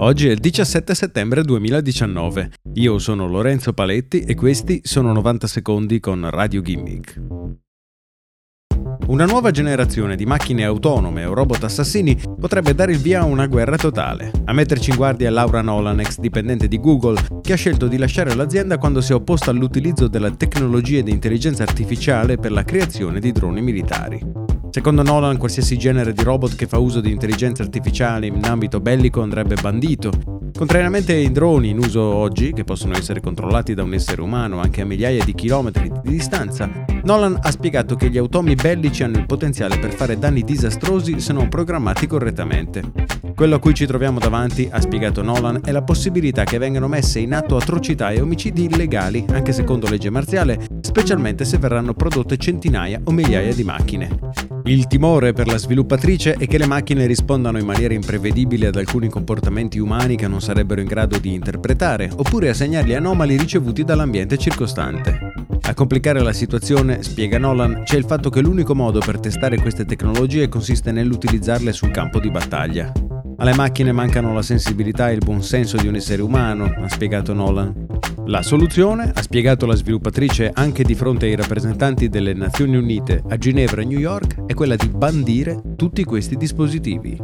Oggi è il 17 settembre 2019. Io sono Lorenzo Paletti e questi sono 90 secondi con Radio Gimmick. Una nuova generazione di macchine autonome o robot assassini potrebbe dare il via a una guerra totale. A metterci in guardia è Laura Nolan, ex dipendente di Google, che ha scelto di lasciare l'azienda quando si è opposta all'utilizzo della tecnologia di intelligenza artificiale per la creazione di droni militari. Secondo Nolan, qualsiasi genere di robot che fa uso di intelligenza artificiale in ambito bellico andrebbe bandito. Contrariamente ai droni in uso oggi, che possono essere controllati da un essere umano anche a migliaia di chilometri di distanza, Nolan ha spiegato che gli automi bellici hanno il potenziale per fare danni disastrosi se non programmati correttamente. Quello a cui ci troviamo davanti, ha spiegato Nolan, è la possibilità che vengano messe in atto atrocità e omicidi illegali, anche secondo legge marziale, specialmente se verranno prodotte centinaia o migliaia di macchine. Il timore per la sviluppatrice è che le macchine rispondano in maniera imprevedibile ad alcuni comportamenti umani che non sarebbero in grado di interpretare, oppure a segnali anomali ricevuti dall'ambiente circostante. A complicare la situazione, spiega Nolan, c'è il fatto che l'unico modo per testare queste tecnologie consiste nell'utilizzarle sul campo di battaglia. Alle macchine mancano la sensibilità e il buonsenso di un essere umano, ha spiegato Nolan. La soluzione, ha spiegato la sviluppatrice anche di fronte ai rappresentanti delle Nazioni Unite a Ginevra e New York, è quella di bandire tutti questi dispositivi.